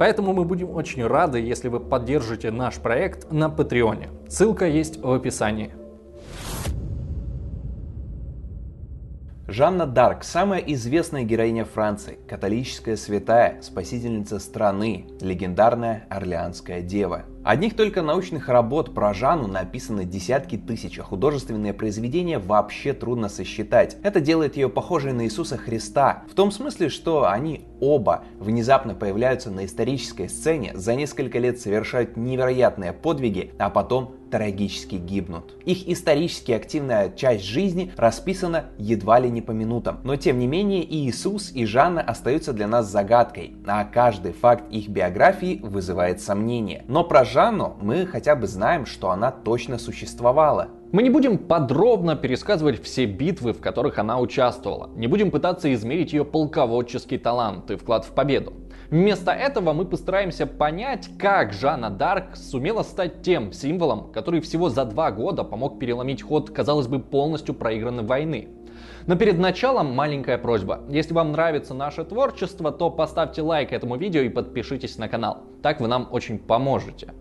поэтому мы будем очень рады, если вы поддержите наш проект на Патреоне. Ссылка есть в описании. Жанна Дарк – самая известная героиня Франции, католическая святая, спасительница страны, легендарная Орлеанская дева. Одних только научных работ про Жанну написано десятки тысяч, а художественные произведения вообще трудно сосчитать. Это делает ее похожей на Иисуса Христа, в том смысле, что они оба внезапно появляются на исторической сцене, за несколько лет совершают невероятные подвиги, а потом трагически гибнут. Их исторически активная часть жизни расписана едва ли не по минутам. Но тем не менее и Иисус, и Жанна остаются для нас загадкой, а каждый факт их биографии вызывает сомнения. Но про Жанну мы хотя бы знаем, что она точно существовала. Мы не будем подробно пересказывать все битвы, в которых она участвовала. Не будем пытаться измерить ее полководческий талант и вклад в победу. Вместо этого мы постараемся понять, как Жанна Дарк сумела стать тем символом, который всего за два года помог переломить ход, казалось бы, полностью проигранной войны. Но перед началом маленькая просьба. Если вам нравится наше творчество, то поставьте лайк этому видео и подпишитесь на канал. Так вы нам очень поможете.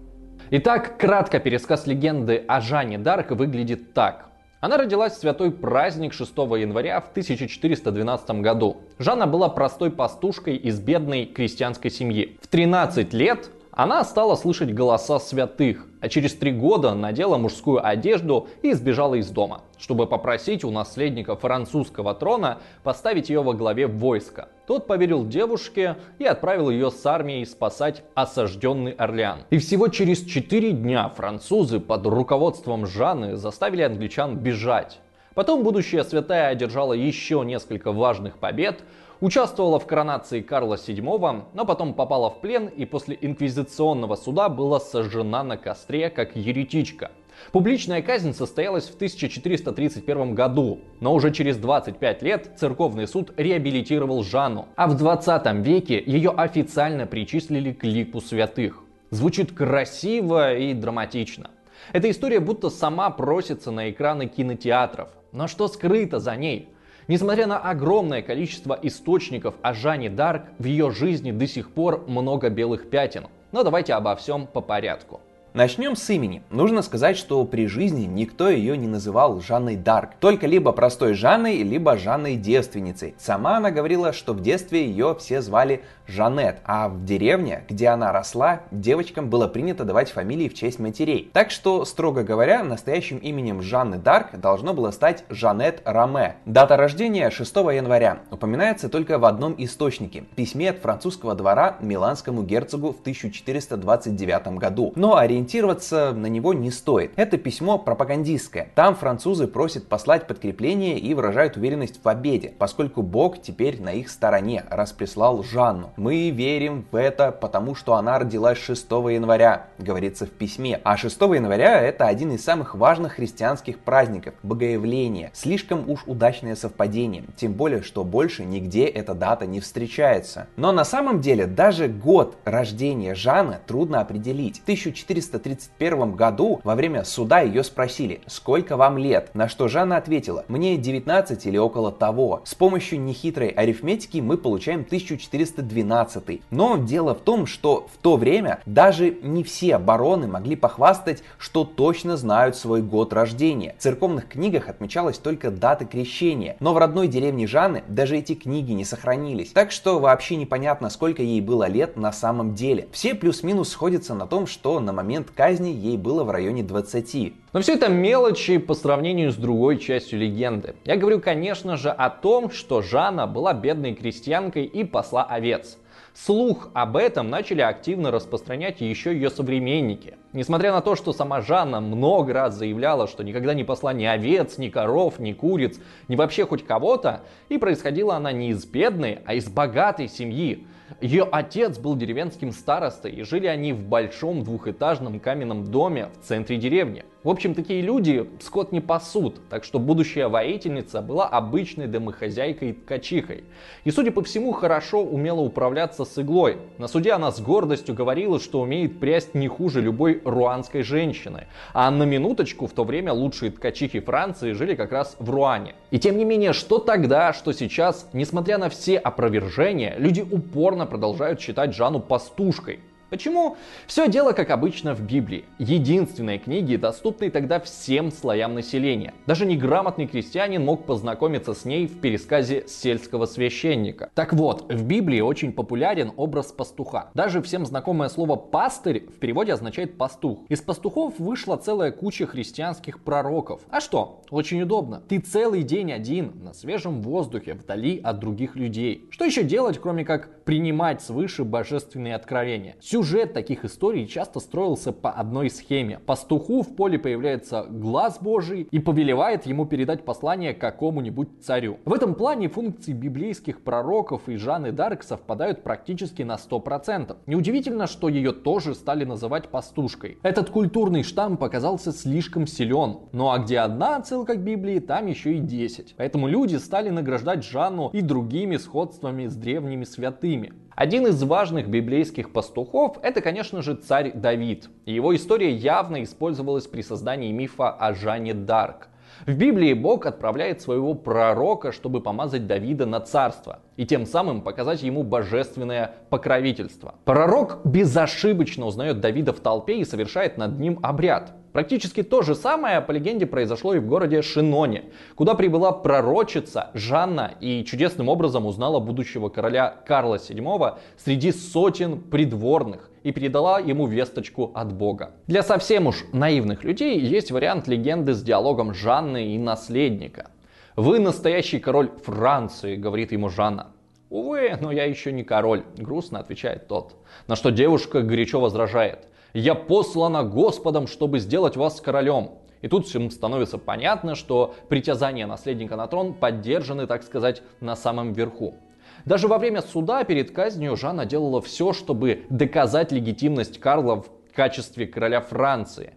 Итак, кратко пересказ легенды о Жанне Дарк выглядит так. Она родилась в святой праздник 6 января в 1412 году. Жанна была простой пастушкой из бедной крестьянской семьи. В 13 лет она стала слышать голоса святых, а через три года надела мужскую одежду и сбежала из дома, чтобы попросить у наследника французского трона поставить ее во главе войска. Тот поверил девушке и отправил ее с армией спасать осажденный Орлеан. И всего через четыре дня французы под руководством Жанны заставили англичан бежать. Потом будущая святая одержала еще несколько важных побед, Участвовала в коронации Карла VII, но потом попала в плен и после инквизиционного суда была сожжена на костре как еретичка. Публичная казнь состоялась в 1431 году, но уже через 25 лет церковный суд реабилитировал Жанну, а в 20 веке ее официально причислили к лику святых. Звучит красиво и драматично. Эта история будто сама просится на экраны кинотеатров. Но что скрыто за ней? Несмотря на огромное количество источников о Жанне Дарк, в ее жизни до сих пор много белых пятен. Но давайте обо всем по порядку. Начнем с имени. Нужно сказать, что при жизни никто ее не называл Жанной Дарк. Только либо простой Жанной, либо Жанной девственницей. Сама она говорила, что в детстве ее все звали Жанет, а в деревне, где она росла, девочкам было принято давать фамилии в честь матерей. Так что, строго говоря, настоящим именем Жанны Дарк должно было стать Жанет Раме. Дата рождения 6 января упоминается только в одном источнике – письме от французского двора миланскому герцогу в 1429 году. Но ориентироваться ориентироваться на него не стоит. Это письмо пропагандистское. Там французы просят послать подкрепление и выражают уверенность в победе, поскольку Бог теперь на их стороне, раз прислал Жанну. Мы верим в это, потому что она родилась 6 января, говорится в письме. А 6 января это один из самых важных христианских праздников – Богоявление. Слишком уж удачное совпадение, тем более, что больше нигде эта дата не встречается. Но на самом деле даже год рождения Жанны трудно определить. 1400 1331 году во время суда ее спросили, сколько вам лет? На что Жанна ответила, мне 19 или около того. С помощью нехитрой арифметики мы получаем 1412. Но дело в том, что в то время даже не все бароны могли похвастать, что точно знают свой год рождения. В церковных книгах отмечалась только дата крещения, но в родной деревне Жанны даже эти книги не сохранились. Так что вообще непонятно, сколько ей было лет на самом деле. Все плюс-минус сходятся на том, что на момент момент казни ей было в районе 20. Но все это мелочи по сравнению с другой частью легенды. Я говорю, конечно же, о том, что Жанна была бедной крестьянкой и посла овец. Слух об этом начали активно распространять еще ее современники – Несмотря на то, что сама Жанна много раз заявляла, что никогда не посла ни овец, ни коров, ни куриц, ни вообще хоть кого-то, и происходила она не из бедной, а из богатой семьи, ее отец был деревенским старостой, и жили они в большом двухэтажном каменном доме в центре деревни. В общем, такие люди скот не пасут, так что будущая воительница была обычной домохозяйкой ткачихой. И, судя по всему, хорошо умела управляться с иглой. На суде она с гордостью говорила, что умеет прясть не хуже любой руанской женщины. А на минуточку, в то время лучшие ткачихи Франции жили как раз в Руане. И тем не менее, что тогда, что сейчас, несмотря на все опровержения, люди упорно продолжают считать Жанну пастушкой. Почему? Все дело, как обычно, в Библии. Единственной книги, доступной тогда всем слоям населения. Даже неграмотный крестьянин мог познакомиться с ней в пересказе сельского священника. Так вот, в Библии очень популярен образ пастуха. Даже всем знакомое слово «пастырь» в переводе означает «пастух». Из пастухов вышла целая куча христианских пророков. А что? Очень удобно. Ты целый день один, на свежем воздухе, вдали от других людей. Что еще делать, кроме как принимать свыше божественные откровения? Сюжет таких историй часто строился по одной схеме. Пастуху в поле появляется глаз божий и повелевает ему передать послание какому-нибудь царю. В этом плане функции библейских пророков и Жанны Дарк совпадают практически на 100%. Неудивительно, что ее тоже стали называть пастушкой. Этот культурный штамм показался слишком силен. Ну а где одна отсылка к Библии, там еще и 10. Поэтому люди стали награждать Жанну и другими сходствами с древними святыми. Один из важных библейских пастухов это, конечно же, царь Давид. его история явно использовалась при создании мифа о Жанне Дарк. В Библии Бог отправляет своего пророка, чтобы помазать Давида на царство и тем самым показать ему божественное покровительство. Пророк безошибочно узнает Давида в толпе и совершает над ним обряд. Практически то же самое, по легенде, произошло и в городе Шиноне, куда прибыла пророчица Жанна и чудесным образом узнала будущего короля Карла VII среди сотен придворных и передала ему весточку от Бога. Для совсем уж наивных людей есть вариант легенды с диалогом Жанны и наследника. «Вы настоящий король Франции», — говорит ему Жанна. «Увы, но я еще не король», — грустно отвечает тот. На что девушка горячо возражает. «Я послана Господом, чтобы сделать вас королем». И тут всем становится понятно, что притязания наследника на трон поддержаны, так сказать, на самом верху. Даже во время суда перед казнью Жанна делала все, чтобы доказать легитимность Карла в качестве короля Франции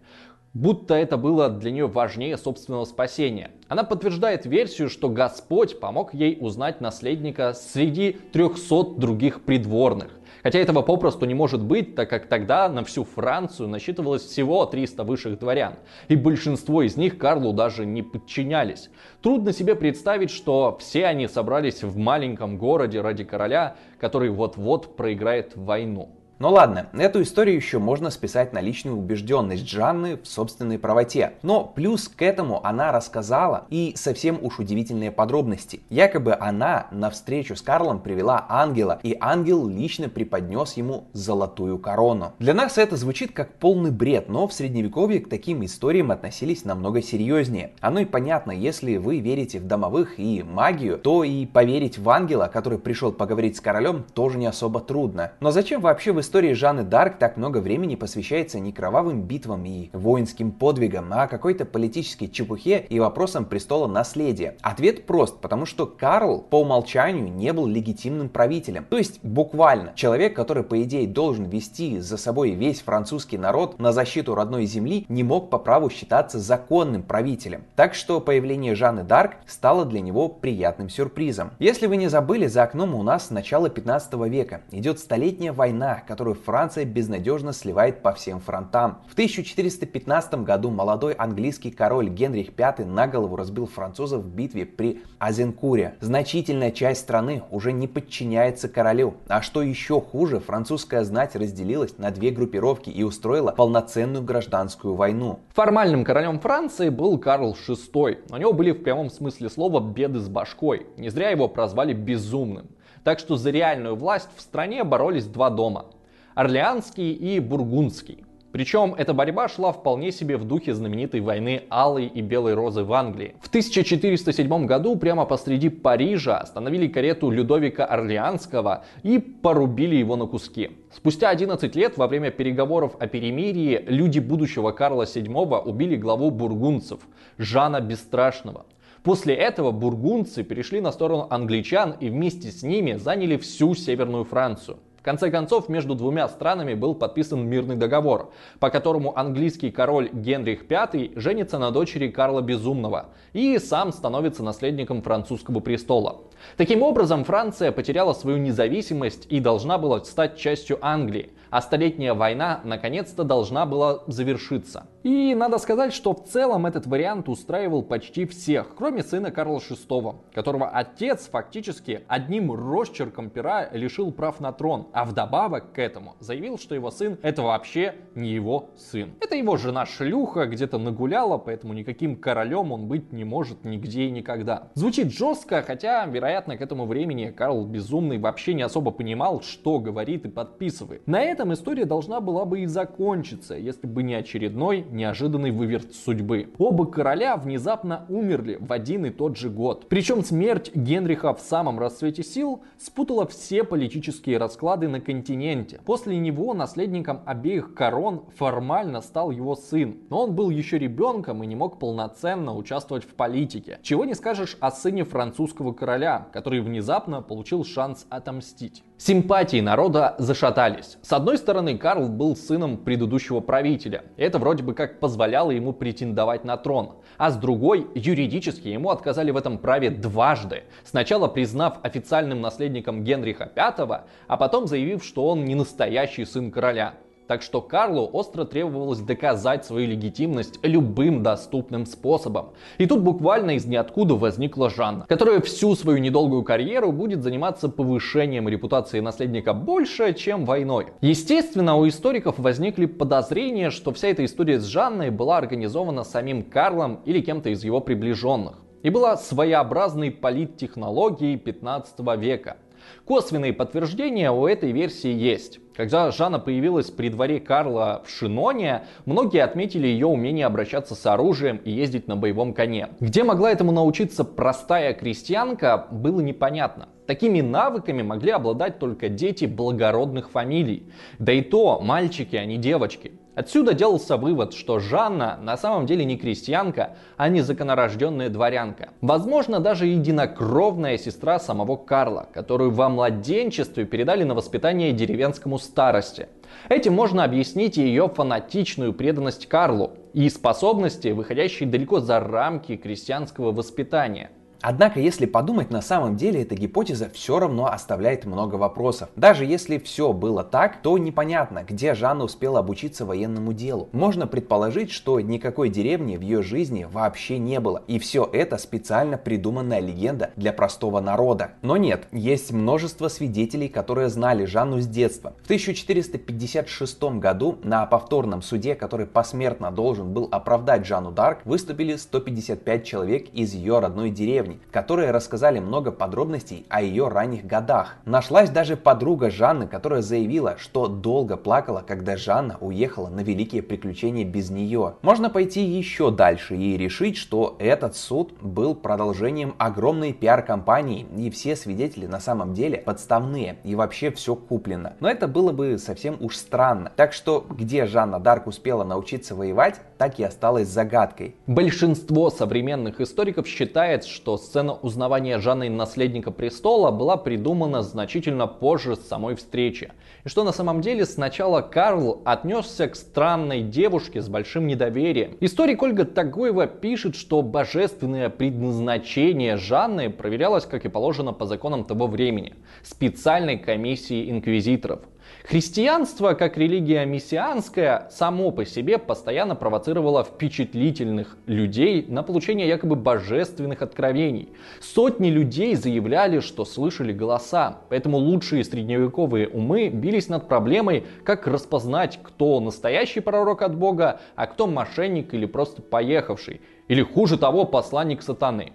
будто это было для нее важнее собственного спасения. Она подтверждает версию, что Господь помог ей узнать наследника среди 300 других придворных. Хотя этого попросту не может быть, так как тогда на всю Францию насчитывалось всего 300 высших дворян, и большинство из них Карлу даже не подчинялись. Трудно себе представить, что все они собрались в маленьком городе ради короля, который вот-вот проиграет войну. Ну ладно, эту историю еще можно списать на личную убежденность Жанны в собственной правоте. Но плюс к этому она рассказала и совсем уж удивительные подробности. Якобы она на встречу с Карлом привела ангела, и ангел лично преподнес ему золотую корону. Для нас это звучит как полный бред, но в средневековье к таким историям относились намного серьезнее. Оно и понятно, если вы верите в домовых и магию, то и поверить в ангела, который пришел поговорить с королем, тоже не особо трудно. Но зачем вообще в истории Жанны Дарк так много времени посвящается не кровавым битвам и воинским подвигам, а какой-то политической чепухе и вопросам престола наследия. Ответ прост, потому что Карл по умолчанию не был легитимным правителем. То есть буквально человек, который по идее должен вести за собой весь французский народ на защиту родной земли, не мог по праву считаться законным правителем. Так что появление Жанны Дарк стало для него приятным сюрпризом. Если вы не забыли, за окном у нас начало 15 века. Идет столетняя война, которая которую Франция безнадежно сливает по всем фронтам. В 1415 году молодой английский король Генрих V на голову разбил французов в битве при Азенкуре. Значительная часть страны уже не подчиняется королю. А что еще хуже, французская знать разделилась на две группировки и устроила полноценную гражданскую войну. Формальным королем Франции был Карл VI. У него были в прямом смысле слова беды с башкой. Не зря его прозвали безумным. Так что за реальную власть в стране боролись два дома Орлеанский и Бургундский. Причем эта борьба шла вполне себе в духе знаменитой войны Алой и Белой Розы в Англии. В 1407 году прямо посреди Парижа остановили карету Людовика Орлеанского и порубили его на куски. Спустя 11 лет во время переговоров о перемирии люди будущего Карла VII убили главу бургунцев Жана Бесстрашного. После этого бургунцы перешли на сторону англичан и вместе с ними заняли всю Северную Францию. В конце концов, между двумя странами был подписан мирный договор, по которому английский король Генрих V женится на дочери Карла Безумного и сам становится наследником французского престола. Таким образом, Франция потеряла свою независимость и должна была стать частью Англии, а Столетняя война наконец-то должна была завершиться. И надо сказать, что в целом этот вариант устраивал почти всех, кроме сына Карла VI, которого отец фактически одним росчерком пера лишил прав на трон, а вдобавок к этому заявил, что его сын это вообще не его сын. Это его жена шлюха где-то нагуляла, поэтому никаким королем он быть не может нигде и никогда. Звучит жестко, хотя, вероятно, к этому времени Карл Безумный вообще не особо понимал, что говорит и подписывает. На это этом история должна была бы и закончиться, если бы не очередной неожиданный выверт судьбы. Оба короля внезапно умерли в один и тот же год. Причем смерть Генриха в самом расцвете сил спутала все политические расклады на континенте. После него наследником обеих корон формально стал его сын, но он был еще ребенком и не мог полноценно участвовать в политике. Чего не скажешь о сыне французского короля, который внезапно получил шанс отомстить. Симпатии народа зашатались. С одной стороны, Карл был сыном предыдущего правителя. Это вроде бы как позволяло ему претендовать на трон. А с другой, юридически ему отказали в этом праве дважды. Сначала признав официальным наследником Генриха V, а потом заявив, что он не настоящий сын короля. Так что Карлу остро требовалось доказать свою легитимность любым доступным способом. И тут буквально из ниоткуда возникла Жанна, которая всю свою недолгую карьеру будет заниматься повышением репутации наследника больше, чем войной. Естественно, у историков возникли подозрения, что вся эта история с Жанной была организована самим Карлом или кем-то из его приближенных и была своеобразной политтехнологией 15 века. Косвенные подтверждения у этой версии есть. Когда Жанна появилась при дворе Карла в Шиноне, многие отметили ее умение обращаться с оружием и ездить на боевом коне. Где могла этому научиться простая крестьянка, было непонятно. Такими навыками могли обладать только дети благородных фамилий. Да и то мальчики, а не девочки. Отсюда делался вывод, что Жанна на самом деле не крестьянка, а не законорожденная дворянка. Возможно, даже единокровная сестра самого Карла, которую во младенчестве передали на воспитание деревенскому старости. Этим можно объяснить ее фанатичную преданность Карлу и способности, выходящие далеко за рамки крестьянского воспитания – Однако, если подумать, на самом деле эта гипотеза все равно оставляет много вопросов. Даже если все было так, то непонятно, где Жанна успела обучиться военному делу. Можно предположить, что никакой деревни в ее жизни вообще не было. И все это специально придуманная легенда для простого народа. Но нет, есть множество свидетелей, которые знали Жанну с детства. В 1456 году на повторном суде, который посмертно должен был оправдать Жанну Дарк, выступили 155 человек из ее родной деревни исследований, которые рассказали много подробностей о ее ранних годах. Нашлась даже подруга Жанны, которая заявила, что долго плакала, когда Жанна уехала на великие приключения без нее. Можно пойти еще дальше и решить, что этот суд был продолжением огромной пиар-компании, и все свидетели на самом деле подставные, и вообще все куплено. Но это было бы совсем уж странно. Так что, где Жанна Дарк успела научиться воевать, так и осталось загадкой. Большинство современных историков считает, что сцена узнавания Жанны наследника престола была придумана значительно позже самой встречи. И что на самом деле сначала Карл отнесся к странной девушке с большим недоверием. Историк Ольга Тагоева пишет, что божественное предназначение Жанны проверялось, как и положено по законам того времени, специальной комиссией инквизиторов. Христианство, как религия мессианская, само по себе постоянно провоцировало впечатлительных людей на получение якобы божественных откровений. Сотни людей заявляли, что слышали голоса, поэтому лучшие средневековые умы бились над проблемой, как распознать, кто настоящий пророк от Бога, а кто мошенник или просто поехавший, или хуже того, посланник сатаны.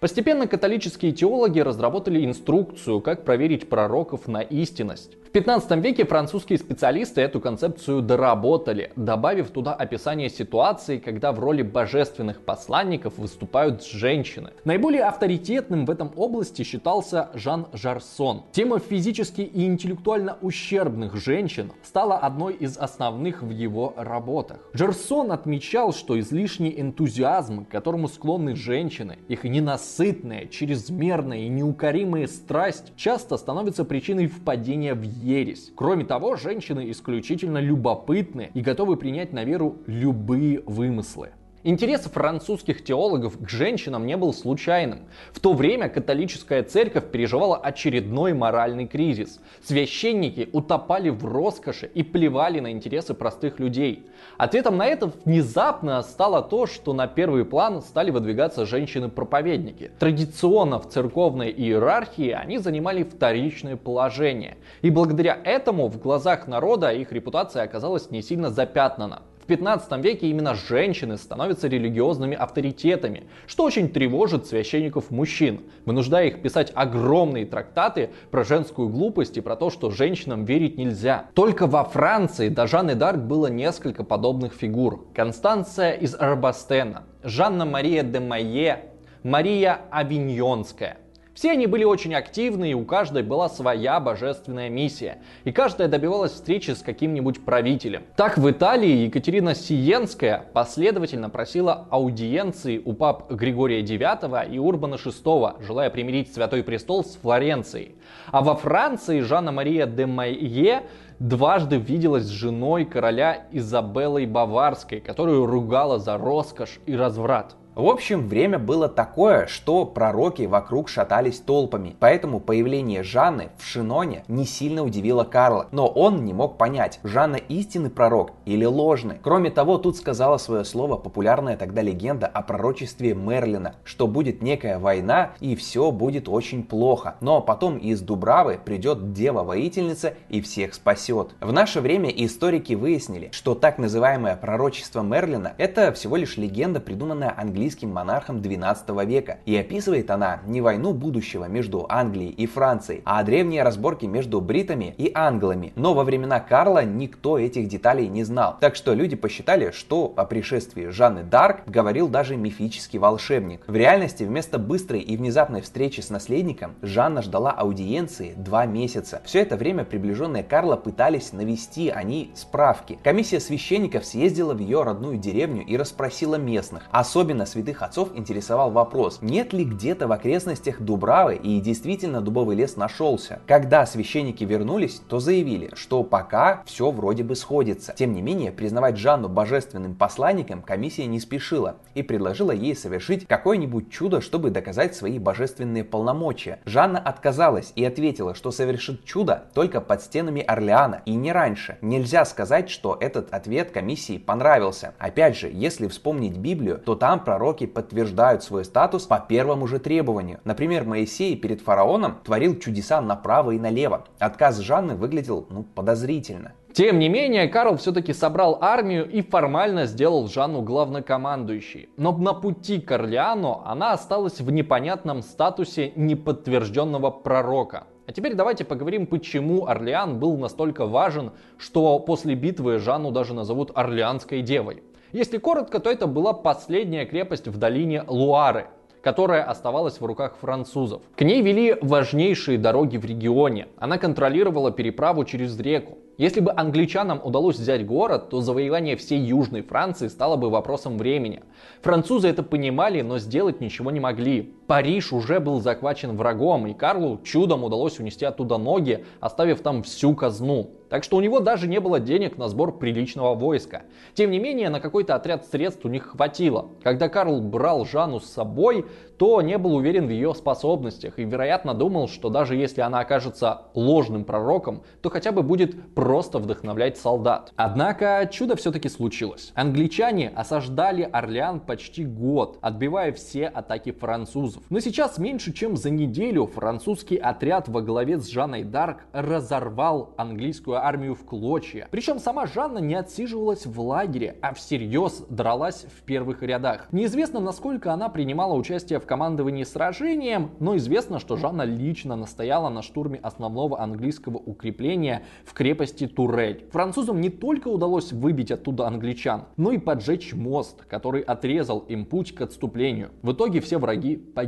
Постепенно католические теологи разработали инструкцию, как проверить пророков на истинность. В 15 веке французские специалисты эту концепцию доработали, добавив туда описание ситуации, когда в роли божественных посланников выступают женщины. Наиболее авторитетным в этом области считался Жан Жарсон. Тема физически и интеллектуально ущербных женщин стала одной из основных в его работах. Жарсон отмечал, что излишний энтузиазм, к которому склонны женщины, их ненасытная, чрезмерная и неукоримая страсть часто становится причиной впадения в ересь. Кроме того, женщины исключительно любопытны и готовы принять на веру любые вымыслы. Интерес французских теологов к женщинам не был случайным. В то время католическая церковь переживала очередной моральный кризис. Священники утопали в роскоши и плевали на интересы простых людей. Ответом на это внезапно стало то, что на первый план стали выдвигаться женщины-проповедники. Традиционно в церковной иерархии они занимали вторичное положение. И благодаря этому в глазах народа их репутация оказалась не сильно запятнана. 15 веке именно женщины становятся религиозными авторитетами, что очень тревожит священников мужчин, вынуждая их писать огромные трактаты про женскую глупость и про то, что женщинам верить нельзя. Только во Франции до Жанны Дарк было несколько подобных фигур. Констанция из Арбастена, Жанна Мария де Майе, Мария Авиньонская – все они были очень активны, и у каждой была своя божественная миссия. И каждая добивалась встречи с каким-нибудь правителем. Так в Италии Екатерина Сиенская последовательно просила аудиенции у пап Григория IX и Урбана VI, желая примирить Святой Престол с Флоренцией. А во Франции Жанна Мария де Майе дважды виделась с женой короля Изабеллой Баварской, которую ругала за роскошь и разврат. В общем, время было такое, что пророки вокруг шатались толпами, поэтому появление Жанны в Шиноне не сильно удивило Карла, но он не мог понять, Жанна истинный пророк или ложный. Кроме того, тут сказала свое слово популярная тогда легенда о пророчестве Мерлина, что будет некая война и все будет очень плохо, но потом из Дубравы придет дева-воительница и всех спасет. В наше время историки выяснили, что так называемое пророчество Мерлина это всего лишь легенда, придуманная английским английским монархом 12 века. И описывает она не войну будущего между Англией и Францией, а древние разборки между бритами и англами. Но во времена Карла никто этих деталей не знал. Так что люди посчитали, что о пришествии Жанны Дарк говорил даже мифический волшебник. В реальности вместо быстрой и внезапной встречи с наследником Жанна ждала аудиенции два месяца. Все это время приближенные Карла пытались навести они справки. Комиссия священников съездила в ее родную деревню и расспросила местных, особенно святых отцов интересовал вопрос, нет ли где-то в окрестностях Дубравы и действительно дубовый лес нашелся. Когда священники вернулись, то заявили, что пока все вроде бы сходится. Тем не менее, признавать Жанну божественным посланником комиссия не спешила и предложила ей совершить какое-нибудь чудо, чтобы доказать свои божественные полномочия. Жанна отказалась и ответила, что совершит чудо только под стенами Орлеана и не раньше. Нельзя сказать, что этот ответ комиссии понравился. Опять же, если вспомнить Библию, то там пророк пророки подтверждают свой статус по первому же требованию. Например, Моисей перед фараоном творил чудеса направо и налево. Отказ Жанны выглядел ну, подозрительно. Тем не менее, Карл все-таки собрал армию и формально сделал Жанну главнокомандующей. Но на пути к Орлеану она осталась в непонятном статусе неподтвержденного пророка. А теперь давайте поговорим, почему Орлеан был настолько важен, что после битвы Жанну даже назовут Орлеанской девой. Если коротко, то это была последняя крепость в долине Луары, которая оставалась в руках французов. К ней вели важнейшие дороги в регионе. Она контролировала переправу через реку. Если бы англичанам удалось взять город, то завоевание всей Южной Франции стало бы вопросом времени. Французы это понимали, но сделать ничего не могли. Париж уже был захвачен врагом, и Карлу чудом удалось унести оттуда ноги, оставив там всю казну. Так что у него даже не было денег на сбор приличного войска. Тем не менее, на какой-то отряд средств у них хватило. Когда Карл брал Жанну с собой, то не был уверен в ее способностях и, вероятно, думал, что даже если она окажется ложным пророком, то хотя бы будет просто вдохновлять солдат. Однако чудо все-таки случилось. Англичане осаждали Орлеан почти год, отбивая все атаки французов. Французов. Но сейчас меньше чем за неделю французский отряд во главе с Жанной Дарк разорвал английскую армию в клочья. Причем сама Жанна не отсиживалась в лагере, а всерьез дралась в первых рядах. Неизвестно, насколько она принимала участие в командовании сражением, но известно, что Жанна лично настояла на штурме основного английского укрепления в крепости Турель. Французам не только удалось выбить оттуда англичан, но и поджечь мост, который отрезал им путь к отступлению. В итоге все враги погибли.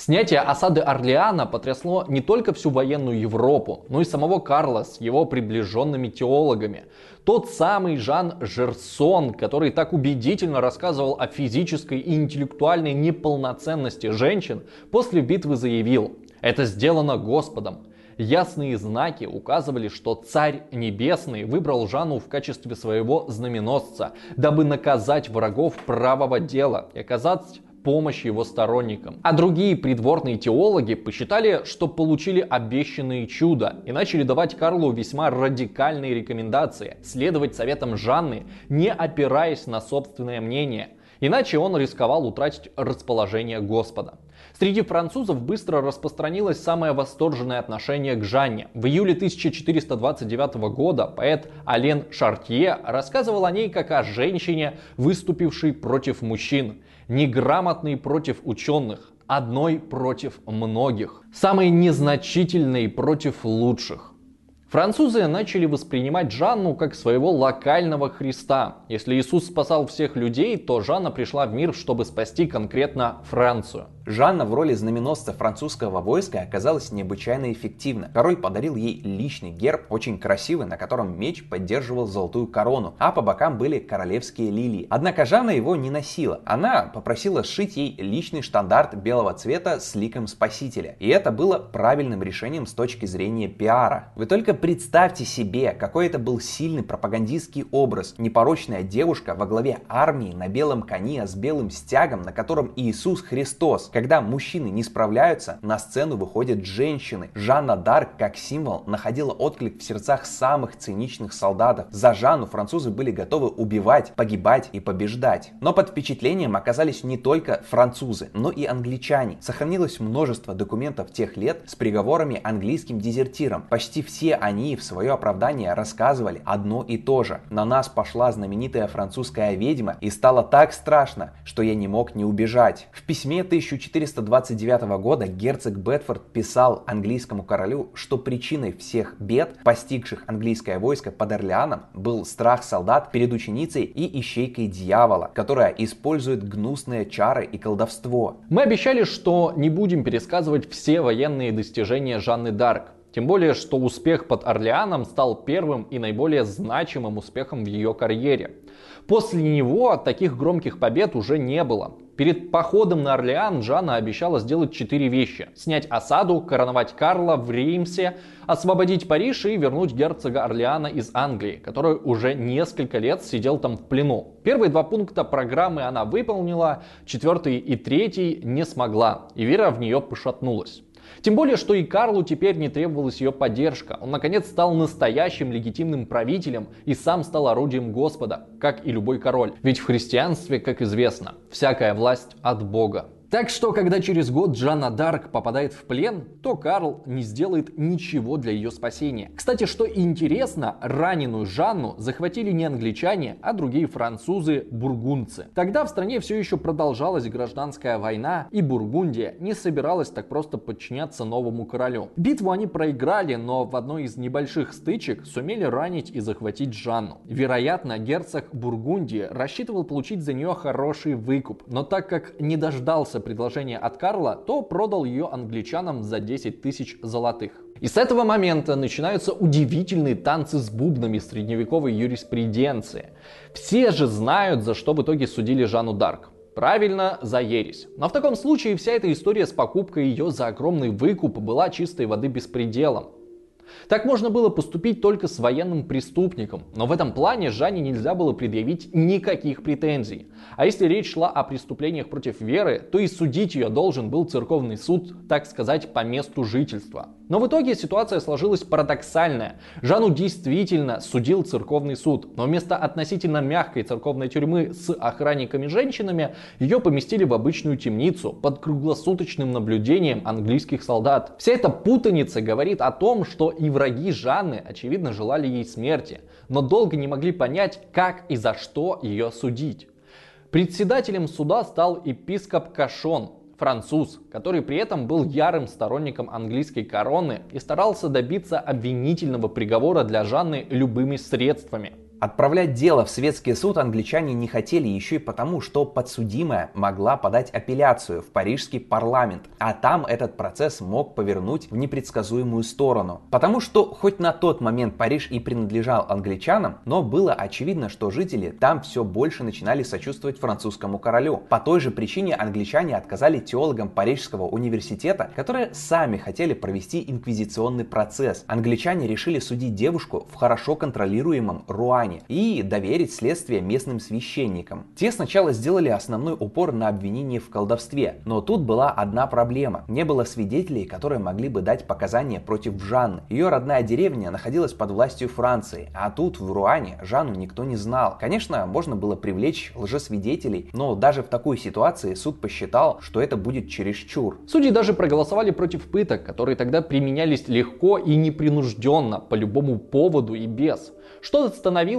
Снятие осады Орлеана потрясло не только всю военную Европу, но и самого Карла с его приближенными теологами. Тот самый Жан Жерсон, который так убедительно рассказывал о физической и интеллектуальной неполноценности женщин, после битвы заявил, это сделано Господом. Ясные знаки указывали, что Царь Небесный выбрал Жанну в качестве своего знаменосца, дабы наказать врагов правого дела и оказать помощь его сторонникам. А другие придворные теологи посчитали, что получили обещанные чудо и начали давать Карлу весьма радикальные рекомендации, следовать советам Жанны, не опираясь на собственное мнение. Иначе он рисковал утратить расположение Господа. Среди французов быстро распространилось самое восторженное отношение к Жанне. В июле 1429 года поэт Ален Шартье рассказывал о ней как о женщине, выступившей против мужчин, неграмотной против ученых, одной против многих, самой незначительной против лучших. Французы начали воспринимать Жанну как своего локального Христа. Если Иисус спасал всех людей, то Жанна пришла в мир, чтобы спасти конкретно Францию. Жанна в роли знаменосца французского войска оказалась необычайно эффективна. Король подарил ей личный герб, очень красивый, на котором меч поддерживал золотую корону, а по бокам были королевские лилии. Однако Жанна его не носила. Она попросила сшить ей личный штандарт белого цвета с ликом спасителя. И это было правильным решением с точки зрения пиара. Вы только представьте себе, какой это был сильный пропагандистский образ. Непорочная девушка во главе армии на белом коне с белым стягом, на котором Иисус Христос. Когда мужчины не справляются, на сцену выходят женщины. Жанна Дарк как символ находила отклик в сердцах самых циничных солдатов. За Жанну французы были готовы убивать, погибать и побеждать. Но под впечатлением оказались не только французы, но и англичане. Сохранилось множество документов тех лет с приговорами английским дезертирам. Почти все они в свое оправдание рассказывали одно и то же. На нас пошла знаменитая французская ведьма и стало так страшно, что я не мог не убежать. В письме 1429 года герцог Бетфорд писал английскому королю, что причиной всех бед, постигших английское войско под Орлеаном, был страх солдат перед ученицей и ищейкой дьявола, которая использует гнусные чары и колдовство. Мы обещали, что не будем пересказывать все военные достижения Жанны Дарк. Тем более, что успех под Орлеаном стал первым и наиболее значимым успехом в ее карьере. После него таких громких побед уже не было. Перед походом на Орлеан Жанна обещала сделать четыре вещи. Снять осаду, короновать Карла в Реймсе, освободить Париж и вернуть герцога Орлеана из Англии, который уже несколько лет сидел там в плену. Первые два пункта программы она выполнила, четвертый и третий не смогла, и вера в нее пошатнулась. Тем более, что и Карлу теперь не требовалась ее поддержка. Он наконец стал настоящим легитимным правителем и сам стал орудием Господа, как и любой король. Ведь в христианстве, как известно, всякая власть от Бога. Так что, когда через год Жанна Дарк попадает в плен, то Карл не сделает ничего для ее спасения. Кстати, что интересно, раненую Жанну захватили не англичане, а другие французы-бургундцы. Тогда в стране все еще продолжалась гражданская война, и Бургундия не собиралась так просто подчиняться новому королю. Битву они проиграли, но в одной из небольших стычек сумели ранить и захватить Жанну. Вероятно, герцог Бургундии рассчитывал получить за нее хороший выкуп, но так как не дождался предложение от Карла, то продал ее англичанам за 10 тысяч золотых. И с этого момента начинаются удивительные танцы с бубнами средневековой юриспруденции. Все же знают, за что в итоге судили Жанну Дарк. Правильно, за ересь. Но в таком случае вся эта история с покупкой ее за огромный выкуп была чистой воды беспределом. Так можно было поступить только с военным преступником, но в этом плане Жанне нельзя было предъявить никаких претензий. А если речь шла о преступлениях против веры, то и судить ее должен был церковный суд, так сказать, по месту жительства. Но в итоге ситуация сложилась парадоксальная. Жанну действительно судил церковный суд, но вместо относительно мягкой церковной тюрьмы с охранниками-женщинами ее поместили в обычную темницу под круглосуточным наблюдением английских солдат. Вся эта путаница говорит о том, что и враги Жанны, очевидно, желали ей смерти, но долго не могли понять, как и за что ее судить. Председателем суда стал епископ Кашон, француз, который при этом был ярым сторонником английской короны и старался добиться обвинительного приговора для Жанны любыми средствами. Отправлять дело в светский суд англичане не хотели еще и потому, что подсудимая могла подать апелляцию в парижский парламент, а там этот процесс мог повернуть в непредсказуемую сторону. Потому что хоть на тот момент Париж и принадлежал англичанам, но было очевидно, что жители там все больше начинали сочувствовать французскому королю. По той же причине англичане отказали теологам Парижского университета, которые сами хотели провести инквизиционный процесс. Англичане решили судить девушку в хорошо контролируемом Руане Ватикане и доверить следствие местным священникам. Те сначала сделали основной упор на обвинение в колдовстве, но тут была одна проблема. Не было свидетелей, которые могли бы дать показания против Жанны. Ее родная деревня находилась под властью Франции, а тут в Руане Жанну никто не знал. Конечно, можно было привлечь лжесвидетелей, но даже в такой ситуации суд посчитал, что это будет чересчур. Судьи даже проголосовали против пыток, которые тогда применялись легко и непринужденно, по любому поводу и без. Что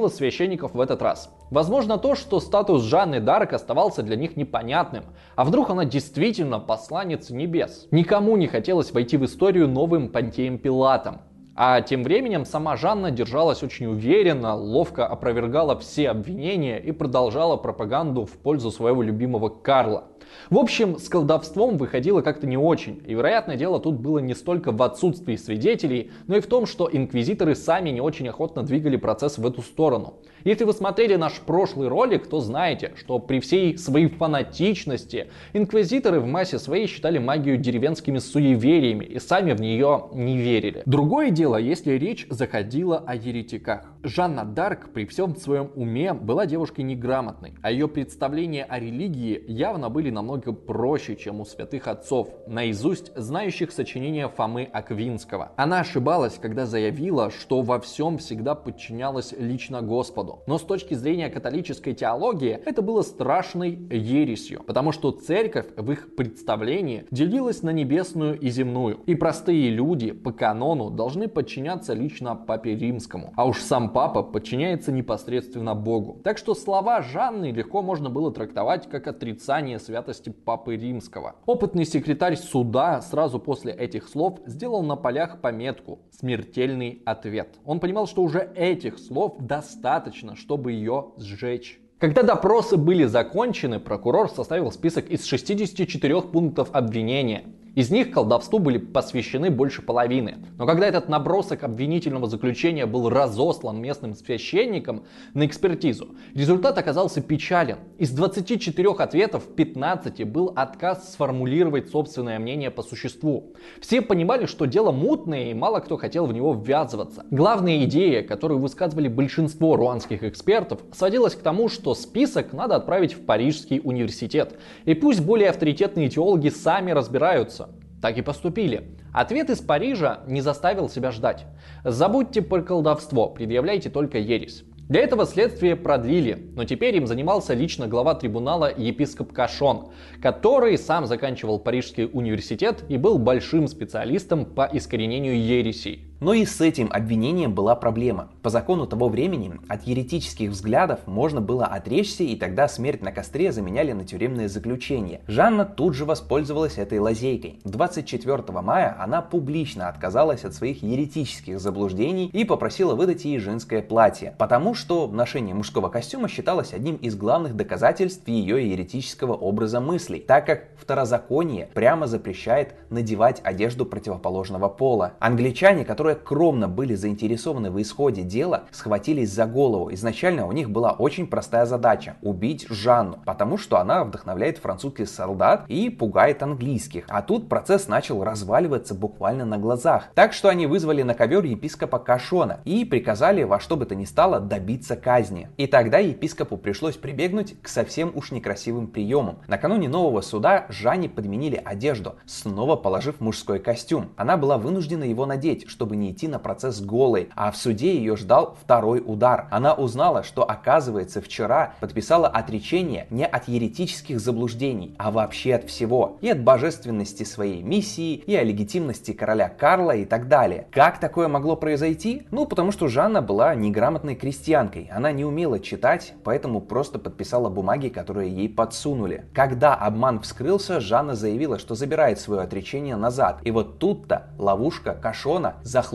остановило священников в этот раз? Возможно то, что статус Жанны Дарк оставался для них непонятным. А вдруг она действительно посланница небес? Никому не хотелось войти в историю новым Понтеем Пилатом. А тем временем сама Жанна держалась очень уверенно, ловко опровергала все обвинения и продолжала пропаганду в пользу своего любимого Карла. В общем, с колдовством выходило как-то не очень. И, вероятно, дело тут было не столько в отсутствии свидетелей, но и в том, что инквизиторы сами не очень охотно двигали процесс в эту сторону. Если вы смотрели наш прошлый ролик, то знаете, что при всей своей фанатичности инквизиторы в массе своей считали магию деревенскими суевериями и сами в нее не верили. Другое дело, если речь заходила о еретиках. Жанна Дарк при всем своем уме была девушкой неграмотной, а ее представления о религии явно были намного проще, чем у святых отцов, наизусть знающих сочинения Фомы Аквинского. Она ошибалась, когда заявила, что во всем всегда подчинялась лично Господу. Но с точки зрения католической теологии это было страшной ересью, потому что церковь в их представлении делилась на небесную и земную, и простые люди по канону должны подчиняться лично Папе Римскому, а уж сам папа подчиняется непосредственно Богу. Так что слова Жанны легко можно было трактовать как отрицание святости Папы Римского. Опытный секретарь суда сразу после этих слов сделал на полях пометку «Смертельный ответ». Он понимал, что уже этих слов достаточно, чтобы ее сжечь. Когда допросы были закончены, прокурор составил список из 64 пунктов обвинения. Из них колдовству были посвящены больше половины. Но когда этот набросок обвинительного заключения был разослан местным священникам на экспертизу, результат оказался печален. Из 24 ответов в 15 был отказ сформулировать собственное мнение по существу. Все понимали, что дело мутное и мало кто хотел в него ввязываться. Главная идея, которую высказывали большинство руанских экспертов, сводилась к тому, что список надо отправить в Парижский университет. И пусть более авторитетные теологи сами разбираются, так и поступили. Ответ из Парижа не заставил себя ждать. Забудьте про колдовство, предъявляйте только ересь. Для этого следствие продлили, но теперь им занимался лично глава трибунала епископ Кашон, который сам заканчивал Парижский университет и был большим специалистом по искоренению ересей. Но и с этим обвинением была проблема. По закону того времени от еретических взглядов можно было отречься, и тогда смерть на костре заменяли на тюремное заключение. Жанна тут же воспользовалась этой лазейкой. 24 мая она публично отказалась от своих еретических заблуждений и попросила выдать ей женское платье, потому что ношение мужского костюма считалось одним из главных доказательств ее еретического образа мыслей, так как второзаконие прямо запрещает надевать одежду противоположного пола. Англичане, которые кровно были заинтересованы в исходе дела схватились за голову. Изначально у них была очень простая задача – убить Жанну, потому что она вдохновляет французских солдат и пугает английских. А тут процесс начал разваливаться буквально на глазах. Так что они вызвали на ковер епископа Кашона и приказали во что бы то ни стало добиться казни. И тогда епископу пришлось прибегнуть к совсем уж некрасивым приемам. Накануне нового суда Жанне подменили одежду, снова положив мужской костюм. Она была вынуждена его надеть, чтобы не идти на процесс голой, а в суде ее ждал второй удар. Она узнала, что оказывается вчера подписала отречение не от еретических заблуждений, а вообще от всего. И от божественности своей миссии, и о легитимности короля Карла и так далее. Как такое могло произойти? Ну, потому что Жанна была неграмотной крестьянкой. Она не умела читать, поэтому просто подписала бумаги, которые ей подсунули. Когда обман вскрылся, Жанна заявила, что забирает свое отречение назад. И вот тут-то ловушка Кашона захлопнулась.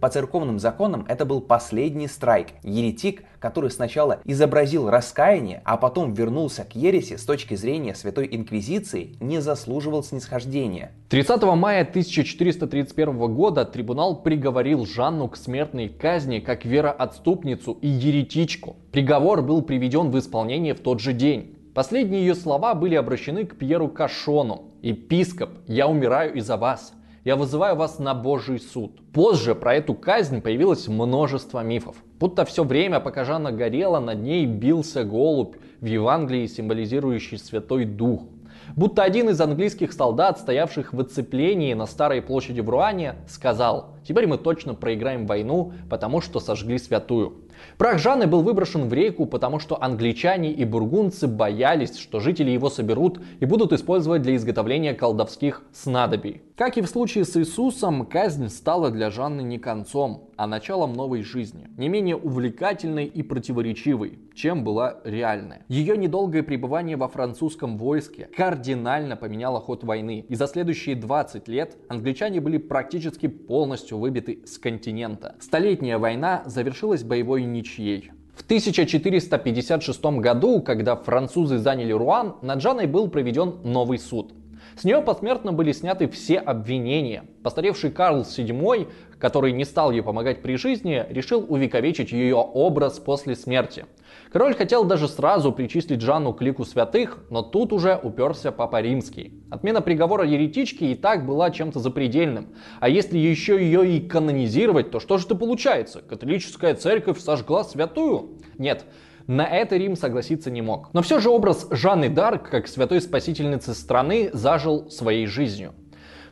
По церковным законам это был последний страйк. Еретик, который сначала изобразил раскаяние, а потом вернулся к ереси с точки зрения Святой Инквизиции, не заслуживал снисхождения. 30 мая 1431 года трибунал приговорил Жанну к смертной казни как вероотступницу и еретичку. Приговор был приведен в исполнение в тот же день. Последние ее слова были обращены к Пьеру Кашону. «Епископ, я умираю из-за вас. Я вызываю вас на Божий суд». Позже про эту казнь появилось множество мифов. Будто все время, пока Жанна горела, над ней бился голубь в Евангелии, символизирующий Святой Дух. Будто один из английских солдат, стоявших в оцеплении на Старой площади в Руане, сказал, теперь мы точно проиграем войну, потому что сожгли святую. Прах Жанны был выброшен в реку, потому что англичане и бургунцы боялись, что жители его соберут и будут использовать для изготовления колдовских снадобий. Как и в случае с Иисусом, казнь стала для Жанны не концом, а началом новой жизни, не менее увлекательной и противоречивой, чем была реальная. Ее недолгое пребывание во французском войске кардинально поменяло ход войны, и за следующие 20 лет англичане были практически полностью выбиты с континента. Столетняя война завершилась боевой ничьей. В 1456 году, когда французы заняли Руан, над Жанной был проведен новый суд. С нее посмертно были сняты все обвинения. Постаревший Карл VII, который не стал ей помогать при жизни, решил увековечить ее образ после смерти. Король хотел даже сразу причислить Жанну к лику святых, но тут уже уперся Папа Римский. Отмена приговора еретички и так была чем-то запредельным. А если еще ее и канонизировать, то что же это получается? Католическая церковь сожгла святую? Нет, на это Рим согласиться не мог. Но все же образ Жанны Дарк, как святой спасительницы страны, зажил своей жизнью.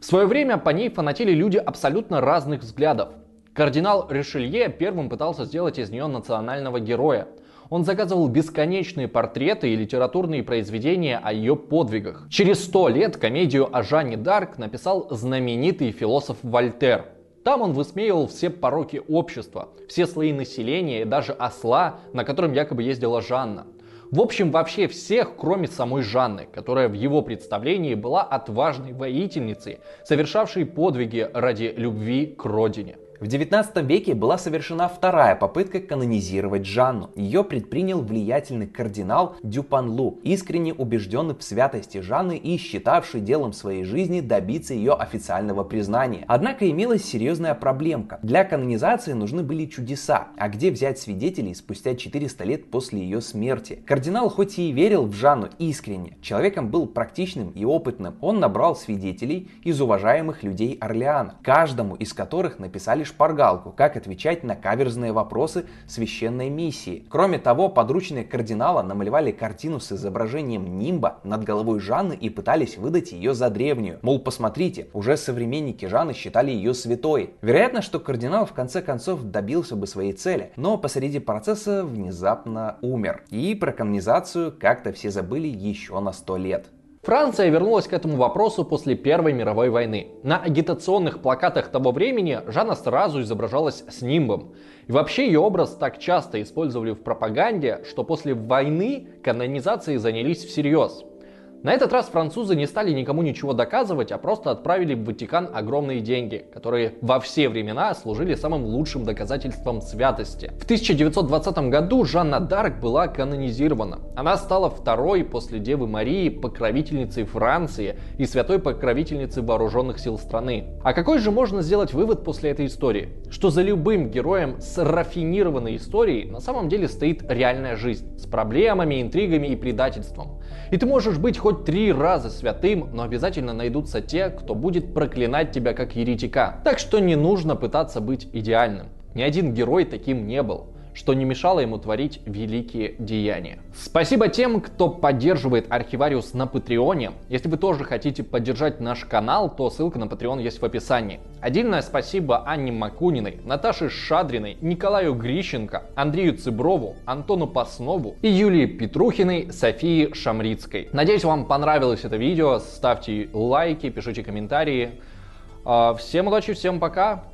В свое время по ней фанатели люди абсолютно разных взглядов. Кардинал Ришелье первым пытался сделать из нее национального героя. Он заказывал бесконечные портреты и литературные произведения о ее подвигах. Через сто лет комедию о Жанне Дарк написал знаменитый философ Вольтер – там он высмеивал все пороки общества, все слои населения и даже осла, на котором якобы ездила Жанна. В общем, вообще всех, кроме самой Жанны, которая в его представлении была отважной воительницей, совершавшей подвиги ради любви к родине. В 19 веке была совершена вторая попытка канонизировать Жанну. Ее предпринял влиятельный кардинал Дюпанлу, искренне убежденный в святости Жанны и считавший делом своей жизни добиться ее официального признания. Однако имелась серьезная проблемка. Для канонизации нужны были чудеса, а где взять свидетелей спустя 400 лет после ее смерти? Кардинал хоть и верил в Жанну искренне, человеком был практичным и опытным, он набрал свидетелей из уважаемых людей Орлеана, каждому из которых написали шпаргалку, как отвечать на каверзные вопросы священной миссии. Кроме того, подручные кардинала намалевали картину с изображением нимба над головой Жанны и пытались выдать ее за древнюю. Мол, посмотрите, уже современники Жанны считали ее святой. Вероятно, что кардинал в конце концов добился бы своей цели, но посреди процесса внезапно умер. И про канонизацию как-то все забыли еще на сто лет. Франция вернулась к этому вопросу после Первой мировой войны. На агитационных плакатах того времени Жанна сразу изображалась с нимбом. И вообще ее образ так часто использовали в пропаганде, что после войны канонизацией занялись всерьез. На этот раз французы не стали никому ничего доказывать, а просто отправили в Ватикан огромные деньги, которые во все времена служили самым лучшим доказательством святости. В 1920 году Жанна Дарк была канонизирована. Она стала второй после Девы Марии покровительницей Франции и святой покровительницей вооруженных сил страны. А какой же можно сделать вывод после этой истории? Что за любым героем с рафинированной историей на самом деле стоит реальная жизнь с проблемами, интригами и предательством. И ты можешь быть хоть три раза святым, но обязательно найдутся те, кто будет проклинать тебя как еретика. Так что не нужно пытаться быть идеальным. Ни один герой таким не был что не мешало ему творить великие деяния. Спасибо тем, кто поддерживает Архивариус на Патреоне. Если вы тоже хотите поддержать наш канал, то ссылка на Patreon есть в описании. Отдельное спасибо Анне Макуниной, Наташе Шадриной, Николаю Грищенко, Андрею Цыброву, Антону Паснову и Юлии Петрухиной, Софии Шамрицкой. Надеюсь, вам понравилось это видео. Ставьте лайки, пишите комментарии. А, всем удачи, всем пока.